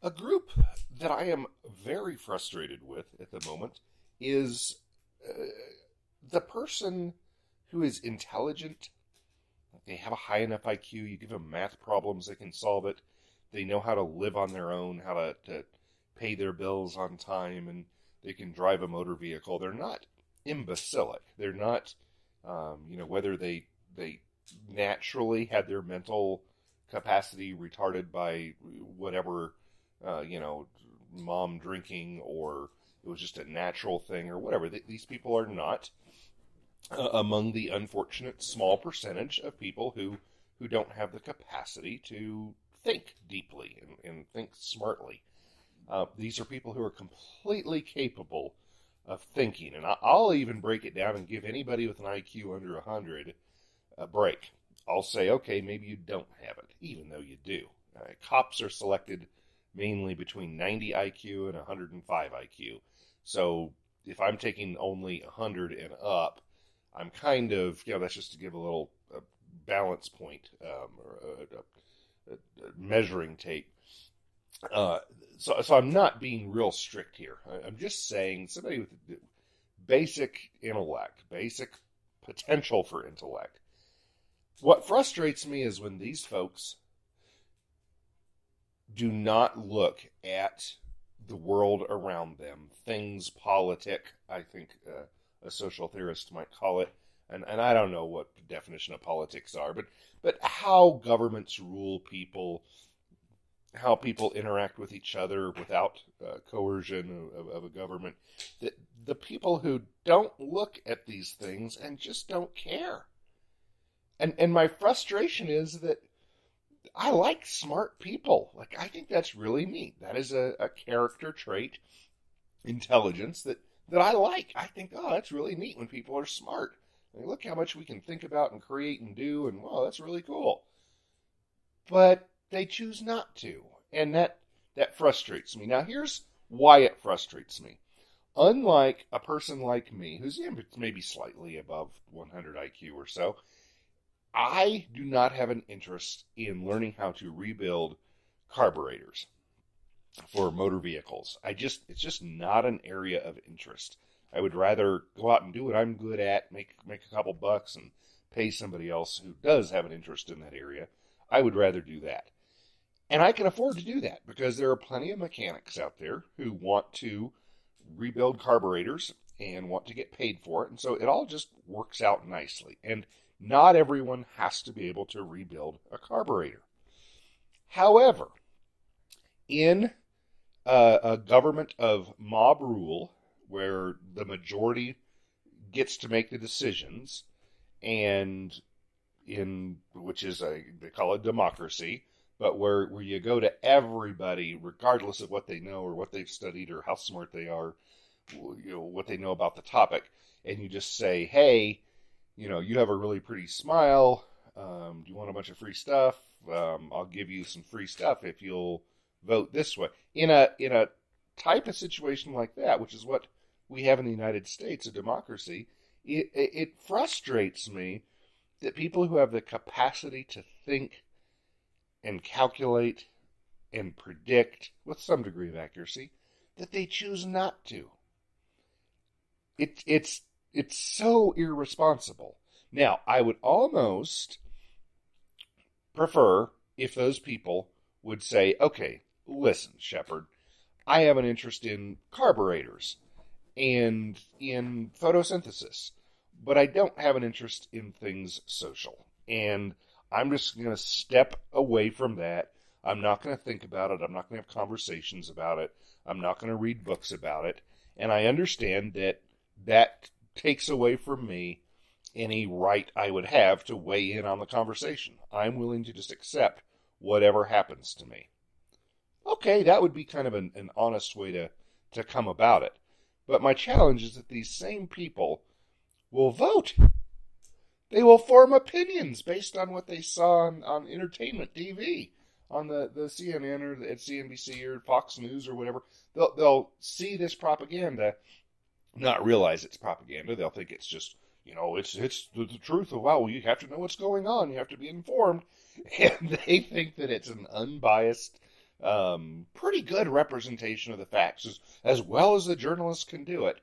A group that I am very frustrated with at the moment is uh, the person who is intelligent. They have a high enough IQ. You give them math problems, they can solve it. They know how to live on their own, how to, to pay their bills on time, and they can drive a motor vehicle. They're not imbecilic. They're not, um, you know, whether they they naturally had their mental capacity retarded by whatever uh, you know, mom drinking or it was just a natural thing or whatever. These people are not uh, among the unfortunate small percentage of people who who don't have the capacity to think deeply and, and think smartly. Uh, these are people who are completely capable of thinking, and I'll even break it down and give anybody with an IQ under 100 a break. I'll say, okay, maybe you don't have it, even though you do. Uh, cops are selected mainly between 90 IQ and 105 IQ. So if I'm taking only 100 and up, I'm kind of, you know, that's just to give a little a balance point um, or a, a, a, measuring tape. Uh, so, so I'm not being real strict here. I'm just saying somebody with basic intellect, basic potential for intellect. What frustrates me is when these folks do not look at the world around them, things, politic, I think uh, a social theorist might call it, and, and I don't know what the definition of politics are, but, but how governments rule people, how people interact with each other without uh, coercion of, of, a government. The, the people who don't look at these things and just don't care. And, and my frustration is that I like smart people. Like I think that's really neat. That is a, a character trait, intelligence that that I like. I think oh that's really neat when people are smart. I mean, look how much we can think about and create and do, and wow, that's really cool. But they choose not to, and that that frustrates me. Now here's why it frustrates me. Unlike a person like me, who's maybe slightly above 100 IQ or so, I do not have an interest in learning how to rebuild carburetors for motor vehicles. I just it's just not an area of interest. I would rather go out and do what I'm good at, make make a couple bucks and pay somebody else who does have an interest in that area. I would rather do that. And I can afford to do that because there are plenty of mechanics out there who want to rebuild carburetors and want to get paid for it. And so it all just works out nicely. And not everyone has to be able to rebuild a carburetor. However, in a, a government of mob rule, where the majority gets to make the decisions, and in which is a they call it democracy, but where where you go to everybody, regardless of what they know or what they've studied or how smart they are, you know what they know about the topic, and you just say, hey, you know, you have a really pretty smile. Um, do you want a bunch of free stuff? Um, I'll give you some free stuff if you'll vote this way. In a in a type of situation like that, which is what we have in the United States, a democracy, it, it frustrates me that people who have the capacity to think and calculate and predict with some degree of accuracy that they choose not to. It, it's it's so irresponsible. Now, I would almost prefer if those people would say, okay, listen, Shepard, I have an interest in carburetors and in photosynthesis, but I don't have an interest in things social. And I'm just going to step away from that. I'm not going to think about it. I'm not going to have conversations about it. I'm not going to read books about it. And I understand that that takes away from me any right I would have to weigh in on the conversation. I'm willing to just accept whatever happens to me. Okay, that would be kind of an, an honest way to, to come about it. But my challenge is that these same people will vote. They will form opinions based on what they saw on, on entertainment TV, on the, the CNN or the, at CNBC or Fox News or whatever. They'll, they'll see this propaganda not realize it's propaganda. They'll think it's just, you know, it's it's the, the truth of wow, you have to know what's going on. You have to be informed, and they think that it's an unbiased um, pretty good representation of the facts as, as well as the journalists can do it.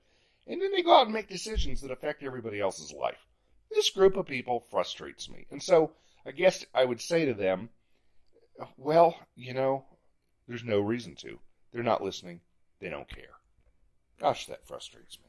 And then they go out and make decisions that affect everybody else's life. This group of people frustrates me. And so I guess I would say to them, well, you know, there's no reason to. They're not listening. They don't care. Gosh, that frustrates me.